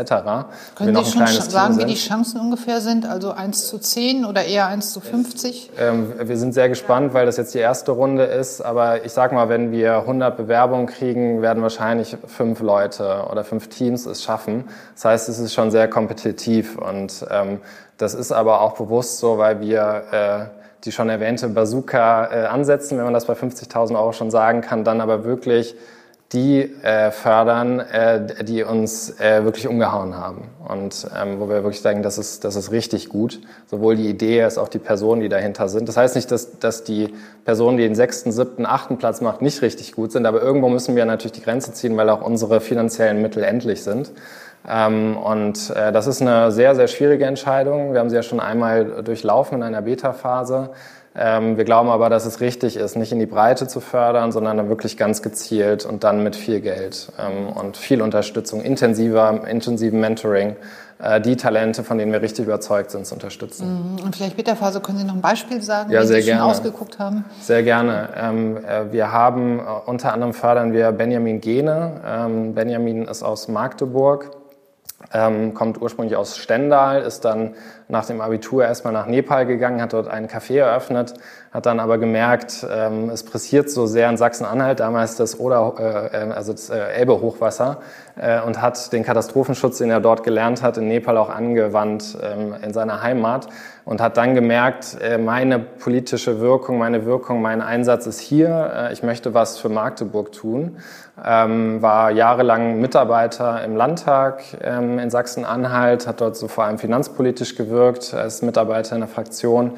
Können Sie schon sagen, wie die Chancen ungefähr sind? Also 1 zu 10 oder eher 1 zu 50? Ähm, wir sind sehr gespannt, weil das jetzt die erste Runde ist. Aber ich sage mal, wenn wir 100 Bewerbungen kriegen, werden wahrscheinlich fünf Leute oder fünf Teams es schaffen. Das heißt, es ist schon sehr kompetitiv. Und ähm, das ist aber auch bewusst so, weil wir... Äh, die schon erwähnte Bazooka äh, ansetzen, wenn man das bei 50.000 Euro schon sagen kann, dann aber wirklich die äh, fördern, äh, die uns äh, wirklich umgehauen haben. Und ähm, wo wir wirklich sagen, das ist, das ist richtig gut. Sowohl die Idee als auch die Personen, die dahinter sind. Das heißt nicht, dass, dass die Personen, die den sechsten, siebten, achten Platz macht, nicht richtig gut sind. Aber irgendwo müssen wir natürlich die Grenze ziehen, weil auch unsere finanziellen Mittel endlich sind. Ähm, und äh, das ist eine sehr, sehr schwierige Entscheidung. Wir haben sie ja schon einmal durchlaufen in einer Beta-Phase. Ähm, wir glauben aber, dass es richtig ist, nicht in die Breite zu fördern, sondern dann wirklich ganz gezielt und dann mit viel Geld ähm, und viel Unterstützung, intensiver, intensiven Mentoring, äh, die Talente, von denen wir richtig überzeugt sind, zu unterstützen. Mhm. Und vielleicht mit der Phase können Sie noch ein Beispiel sagen, ja, wie Sie gerne. schon ausgeguckt haben? Sehr gerne. Ähm, äh, wir haben äh, unter anderem fördern wir Benjamin Gene. Benjamin ist aus Magdeburg ähm, kommt ursprünglich aus Stendal, ist dann nach dem Abitur erstmal nach Nepal gegangen, hat dort einen Café eröffnet, hat dann aber gemerkt, ähm, es pressiert so sehr in Sachsen-Anhalt, damals das Oder, äh, äh, also das äh, Elbe-Hochwasser, äh, und hat den Katastrophenschutz, den er dort gelernt hat, in Nepal auch angewandt ähm, in seiner Heimat und hat dann gemerkt, äh, meine politische Wirkung, meine Wirkung, mein Einsatz ist hier, äh, ich möchte was für Magdeburg tun, ähm, war jahrelang Mitarbeiter im Landtag ähm, in Sachsen-Anhalt, hat dort so vor allem finanzpolitisch gewirkt, als Mitarbeiter in der Fraktion,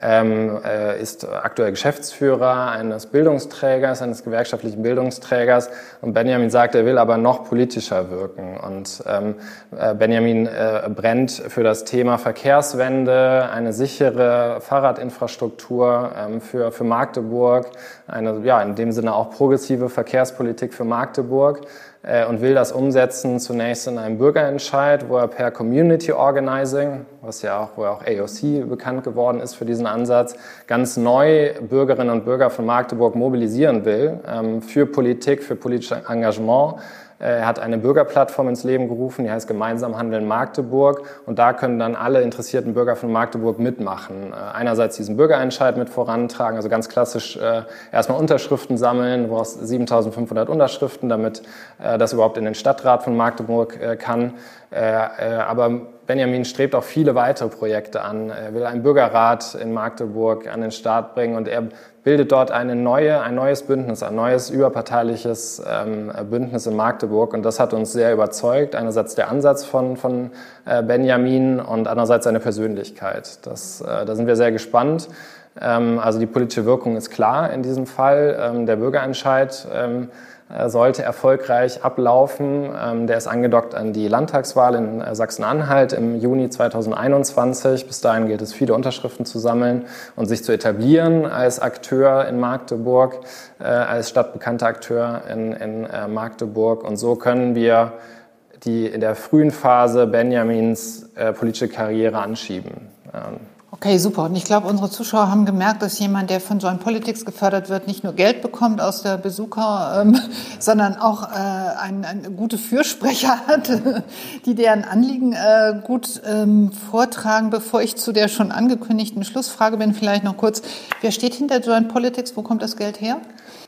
ähm, äh, ist aktuell Geschäftsführer eines Bildungsträgers, eines gewerkschaftlichen Bildungsträgers. Und Benjamin sagt, er will aber noch politischer wirken. Und ähm, äh, Benjamin äh, brennt für das Thema Verkehrswende, eine sichere Fahrradinfrastruktur ähm, für, für Magdeburg, eine, ja, in dem Sinne auch progressive Verkehrspolitik für Magdeburg. Äh, und will das umsetzen zunächst in einem Bürgerentscheid, wo er per Community Organizing, was ja auch, wo auch AOC bekannt geworden ist für diesen Ansatz, ganz neu Bürgerinnen und Bürger von Magdeburg mobilisieren will ähm, für Politik, für politisches Engagement er hat eine Bürgerplattform ins Leben gerufen, die heißt Gemeinsam Handeln Magdeburg. Und da können dann alle interessierten Bürger von Magdeburg mitmachen. Äh, einerseits diesen Bürgerentscheid mit vorantragen, also ganz klassisch äh, erstmal Unterschriften sammeln, brauchst 7500 Unterschriften, damit das überhaupt in den Stadtrat von Magdeburg kann. Aber Benjamin strebt auch viele weitere Projekte an. Er will einen Bürgerrat in Magdeburg an den Start bringen und er bildet dort eine neue, ein neues Bündnis, ein neues überparteiliches ähm, Bündnis in Magdeburg. Und das hat uns sehr überzeugt. Einerseits der Ansatz von, von äh, Benjamin und andererseits seine Persönlichkeit. Das, äh, da sind wir sehr gespannt. Ähm, also die politische Wirkung ist klar in diesem Fall. Ähm, der Bürgerentscheid ähm, äh, sollte erfolgreich ablaufen. Ähm, der ist angedockt an die Landtagswahl in äh, Sachsen-Anhalt im Juni 2021. Bis dahin gilt es, viele Unterschriften zu sammeln und sich zu etablieren als Akteur in Magdeburg, äh, als stadtbekannter Akteur in, in Magdeburg. Und so können wir die in der frühen Phase Benjamins politische Karriere anschieben. Okay, super. Und ich glaube, unsere Zuschauer haben gemerkt, dass jemand, der von Joint Politics gefördert wird, nicht nur Geld bekommt aus der Besucher, ähm, [LAUGHS] sondern auch äh, ein, ein gute Fürsprecher [LAUGHS] hat, die deren Anliegen äh, gut ähm, vortragen. Bevor ich zu der schon angekündigten Schlussfrage bin, vielleicht noch kurz, wer steht hinter Joint Politics? Wo kommt das Geld her?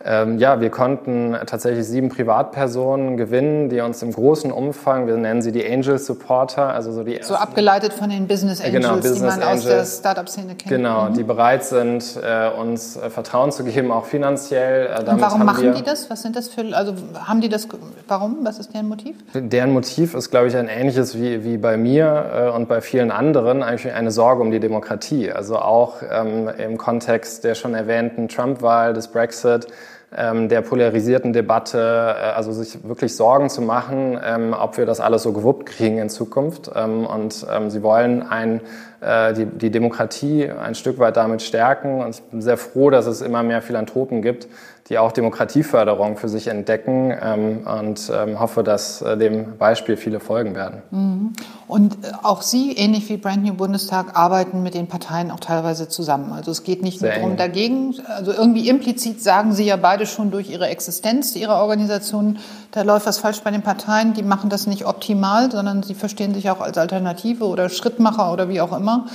Ähm, ja, wir konnten tatsächlich sieben Privatpersonen gewinnen, die uns im großen Umfang, wir nennen sie die Angel Supporter, also so die so abgeleitet von den Business Angels, genau, Business die man Angels, aus der Startup-Szene kennt. Genau, mhm. die bereit sind, äh, uns äh, Vertrauen zu geben, auch finanziell. Äh, Und warum machen die das? Was sind das für, also haben die das, warum? Was ist deren Motiv? Deren Motiv ist, glaube ich, ein ähnliches wie, wie bei mir und bei vielen anderen, eigentlich eine Sorge um die Demokratie. Also auch ähm, im Kontext der schon erwähnten Trump-Wahl, des Brexit, der polarisierten Debatte, äh, also sich wirklich Sorgen zu machen, ähm, ob wir das alles so gewuppt kriegen in Zukunft. Ähm, und ähm, sie wollen ein, äh, die, die Demokratie ein Stück weit damit stärken. Und ich bin sehr froh, dass es immer mehr Philanthropen gibt, die auch Demokratieförderung für sich entdecken ähm, und ähm, hoffe, dass äh, dem Beispiel viele folgen werden. Mhm. Und äh, auch Sie, ähnlich wie Brand New Bundestag, arbeiten mit den Parteien auch teilweise zusammen. Also es geht nicht nur darum dagegen, also irgendwie implizit sagen Sie ja beide schon durch Ihre Existenz Ihrer Organisation, da läuft was falsch bei den Parteien, die machen das nicht optimal, sondern sie verstehen sich auch als Alternative oder Schrittmacher oder wie auch immer.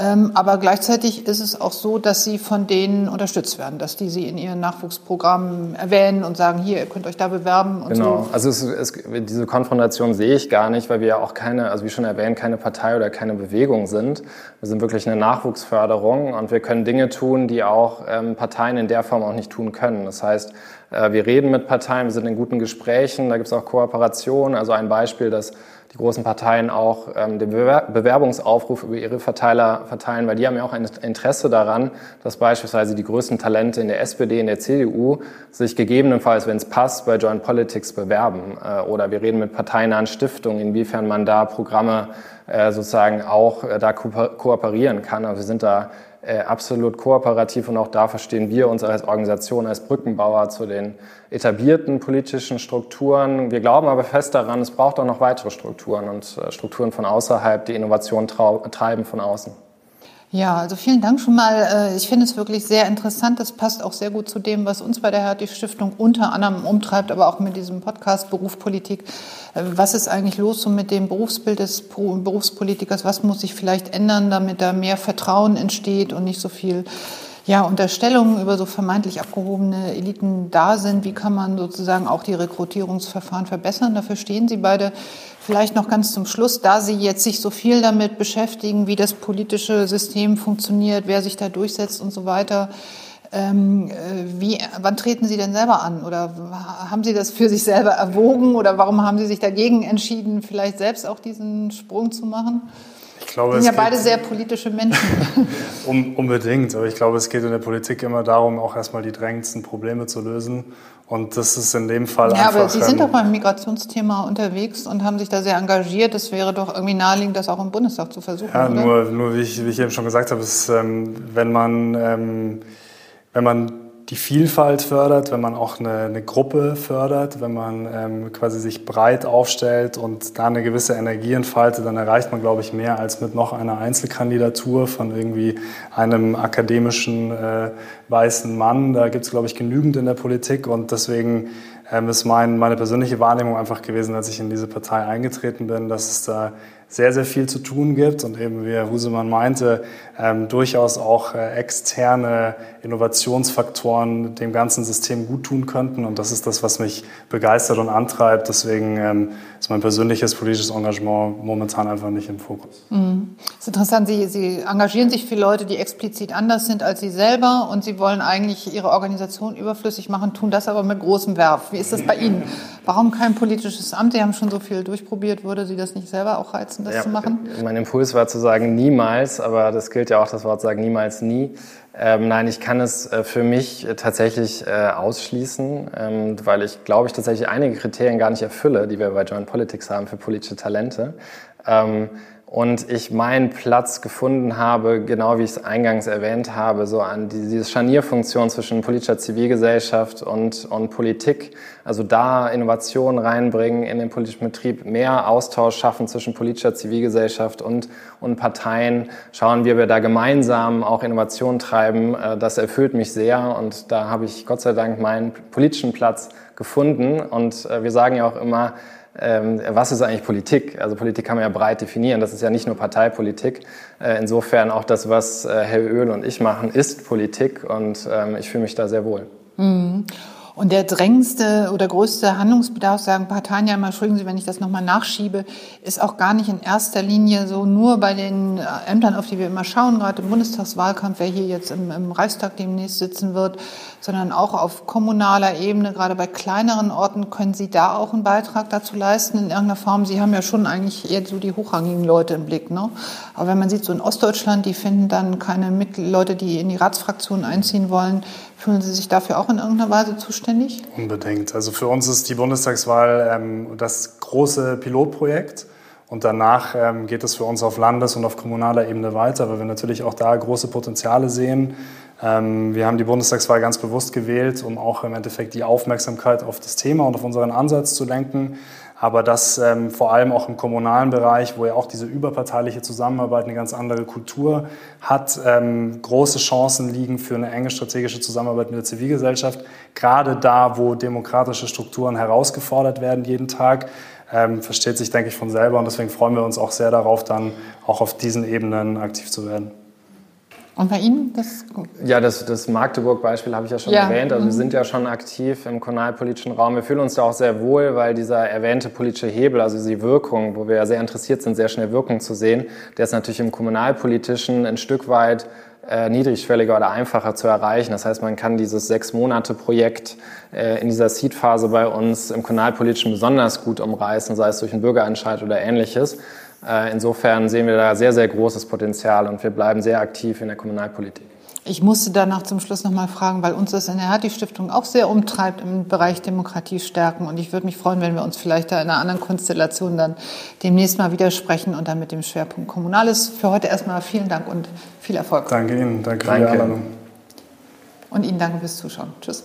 Ähm, aber gleichzeitig ist es auch so, dass sie von denen unterstützt werden, dass die sie in ihren Nachwuchsprogrammen erwähnen und sagen, hier, ihr könnt euch da bewerben. Und genau, so. also es, es, diese Konfrontation sehe ich gar nicht, weil wir ja auch keine, also wie schon erwähnt, keine Partei oder keine Bewegung sind. Wir sind wirklich eine Nachwuchsförderung und wir können Dinge tun, die auch ähm, Parteien in der Form auch nicht tun können. Das heißt, wir reden mit Parteien, wir sind in guten Gesprächen, da gibt es auch Kooperationen. Also ein Beispiel, dass die großen Parteien auch ähm, den Bewerbungsaufruf über ihre Verteiler verteilen, weil die haben ja auch ein Interesse daran, dass beispielsweise die größten Talente in der SPD, in der CDU sich gegebenenfalls, wenn es passt, bei Joint Politics bewerben. Äh, oder wir reden mit parteinahen Stiftungen, inwiefern man da Programme äh, sozusagen auch äh, da ko kooperieren kann. Also wir sind da äh, absolut kooperativ und auch da verstehen wir uns als Organisation als Brückenbauer zu den etablierten politischen Strukturen. Wir glauben aber fest daran, es braucht auch noch weitere Strukturen und äh, Strukturen von außerhalb, die Innovation treiben von außen. Ja, also vielen Dank schon mal. Äh, ich finde es wirklich sehr interessant. Das passt auch sehr gut zu dem, was uns bei der Hertie Stiftung unter anderem umtreibt, aber auch mit diesem Podcast Berufspolitik. Äh, was ist eigentlich los so mit dem Berufsbild des Berufspolitikers? Was muss sich vielleicht ändern, damit da mehr Vertrauen entsteht und nicht so viel ja, Unterstellungen über so vermeintlich abgehobene Eliten da sind. Wie kann man sozusagen auch die Rekrutierungsverfahren verbessern? Dafür stehen Sie beide. Vielleicht noch ganz zum Schluss, da Sie jetzt sich so viel damit beschäftigen, wie das politische System funktioniert, wer sich da durchsetzt und so weiter. Ähm, äh, wie, wann treten Sie denn selber an? Oder haben Sie das für sich selber erwogen? Oder warum haben Sie sich dagegen entschieden, vielleicht selbst auch diesen Sprung zu machen? Glaube, sind ja beide sehr politische Menschen. [LAUGHS] um, unbedingt, aber ich glaube, es geht in der Politik immer darum, auch erstmal die drängendsten Probleme zu lösen. Und das ist in dem Fall ja, einfach... Ja, aber Sie sind doch beim Migrationsthema unterwegs und haben sich da sehr engagiert. Es wäre doch irgendwie naheliegend, das auch im Bundestag zu versuchen, Ja, oder? nur, nur wie, ich, wie ich eben schon gesagt habe, ist, ähm, wenn man... Ähm, wenn man die Vielfalt fördert, wenn man auch eine, eine Gruppe fördert, wenn man ähm, quasi sich breit aufstellt und da eine gewisse Energie entfaltet, dann erreicht man, glaube ich, mehr als mit noch einer Einzelkandidatur von irgendwie einem akademischen äh, weißen Mann. Da gibt es, glaube ich, genügend in der Politik und deswegen ähm, ist mein, meine persönliche Wahrnehmung einfach gewesen, als ich in diese Partei eingetreten bin, dass es da sehr, sehr viel zu tun gibt und eben, wie Herr Husemann meinte, ähm, durchaus auch äh, externe Innovationsfaktoren dem ganzen System gut tun könnten. Und das ist das, was mich begeistert und antreibt. Deswegen ähm, ist mein persönliches politisches Engagement momentan einfach nicht im Fokus. Mhm. Das ist interessant, Sie, Sie engagieren sich für Leute, die explizit anders sind als Sie selber und Sie wollen eigentlich Ihre Organisation überflüssig machen, tun das aber mit großem Werf. Wie ist das bei Ihnen? Warum kein politisches Amt? Sie haben schon so viel durchprobiert. Würde Sie das nicht selber auch reizen? Nutzen, das ja, zu machen? Mein Impuls war zu sagen niemals, aber das gilt ja auch das Wort sagen niemals nie. Ähm, nein, ich kann es äh, für mich tatsächlich äh, ausschließen, ähm, weil ich glaube ich tatsächlich einige Kriterien gar nicht erfülle, die wir bei Joint Politics haben für politische Talente. Ähm, und ich meinen Platz gefunden habe, genau wie ich es eingangs erwähnt habe, so an die, diese Scharnierfunktion zwischen politischer Zivilgesellschaft und, und Politik. Also da Innovationen reinbringen in den politischen Betrieb, mehr Austausch schaffen zwischen politischer Zivilgesellschaft und, und Parteien, schauen, wie wir da gemeinsam auch Innovationen treiben. Äh, das erfüllt mich sehr und da habe ich Gott sei Dank meinen politischen Platz gefunden. Und äh, wir sagen ja auch immer, ähm, was ist eigentlich Politik? Also Politik kann man ja breit definieren. Das ist ja nicht nur Parteipolitik. Äh, insofern auch das, was äh, Herr Öl und ich machen, ist Politik und ähm, ich fühle mich da sehr wohl. Mhm. Und der drängendste oder größte Handlungsbedarf, sagen Parteien ja immer, entschuldigen Sie, wenn ich das nochmal nachschiebe, ist auch gar nicht in erster Linie so nur bei den Ämtern, auf die wir immer schauen, gerade im Bundestagswahlkampf, wer hier jetzt im, im Reichstag demnächst sitzen wird, sondern auch auf kommunaler Ebene, gerade bei kleineren Orten, können Sie da auch einen Beitrag dazu leisten in irgendeiner Form? Sie haben ja schon eigentlich eher so die hochrangigen Leute im Blick, ne? Aber wenn man sieht, so in Ostdeutschland, die finden dann keine Leute, die in die Ratsfraktion einziehen wollen, Fühlen Sie sich dafür auch in irgendeiner Weise zuständig? Unbedingt. Also für uns ist die Bundestagswahl ähm, das große Pilotprojekt. Und danach ähm, geht es für uns auf Landes- und auf kommunaler Ebene weiter, weil wir natürlich auch da große Potenziale sehen. Ähm, wir haben die Bundestagswahl ganz bewusst gewählt, um auch im Endeffekt die Aufmerksamkeit auf das Thema und auf unseren Ansatz zu lenken aber dass ähm, vor allem auch im kommunalen Bereich, wo ja auch diese überparteiliche Zusammenarbeit eine ganz andere Kultur hat, ähm, große Chancen liegen für eine enge strategische Zusammenarbeit mit der Zivilgesellschaft, gerade da, wo demokratische Strukturen herausgefordert werden jeden Tag. Ähm, versteht sich, denke ich, von selber und deswegen freuen wir uns auch sehr darauf, dann auch auf diesen Ebenen aktiv zu werden. Und bei Ihnen? Das ja, das, das Magdeburg-Beispiel habe ich ja schon ja. erwähnt. Also wir mhm. sind ja schon aktiv im kommunalpolitischen Raum. Wir fühlen uns da auch sehr wohl, weil dieser erwähnte politische Hebel, also die Wirkung, wo wir ja sehr interessiert sind, sehr schnell Wirkung zu sehen, der ist natürlich im kommunalpolitischen ein Stück weit äh, niedrigschwelliger oder einfacher zu erreichen. Das heißt, man kann dieses Sechs-Monate-Projekt äh, in dieser Seed-Phase bei uns im kommunalpolitischen besonders gut umreißen, sei es durch einen Bürgerentscheid oder ähnliches. Äh, insofern sehen wir da sehr, sehr großes Potenzial und wir bleiben sehr aktiv in der Kommunalpolitik. Ich musste danach zum Schluss noch mal fragen, weil uns das in der Hertie-Stiftung auch sehr umtreibt im Bereich Demokratie stärken. Und ich würde mich freuen, wenn wir uns vielleicht da in einer anderen Konstellation dann demnächst mal widersprechen und dann mit dem Schwerpunkt Kommunales. Für heute erstmal vielen Dank und viel Erfolg. Danke Ihnen. Danke, danke. für die Einladung. Und Ihnen danke fürs Zuschauen. Tschüss.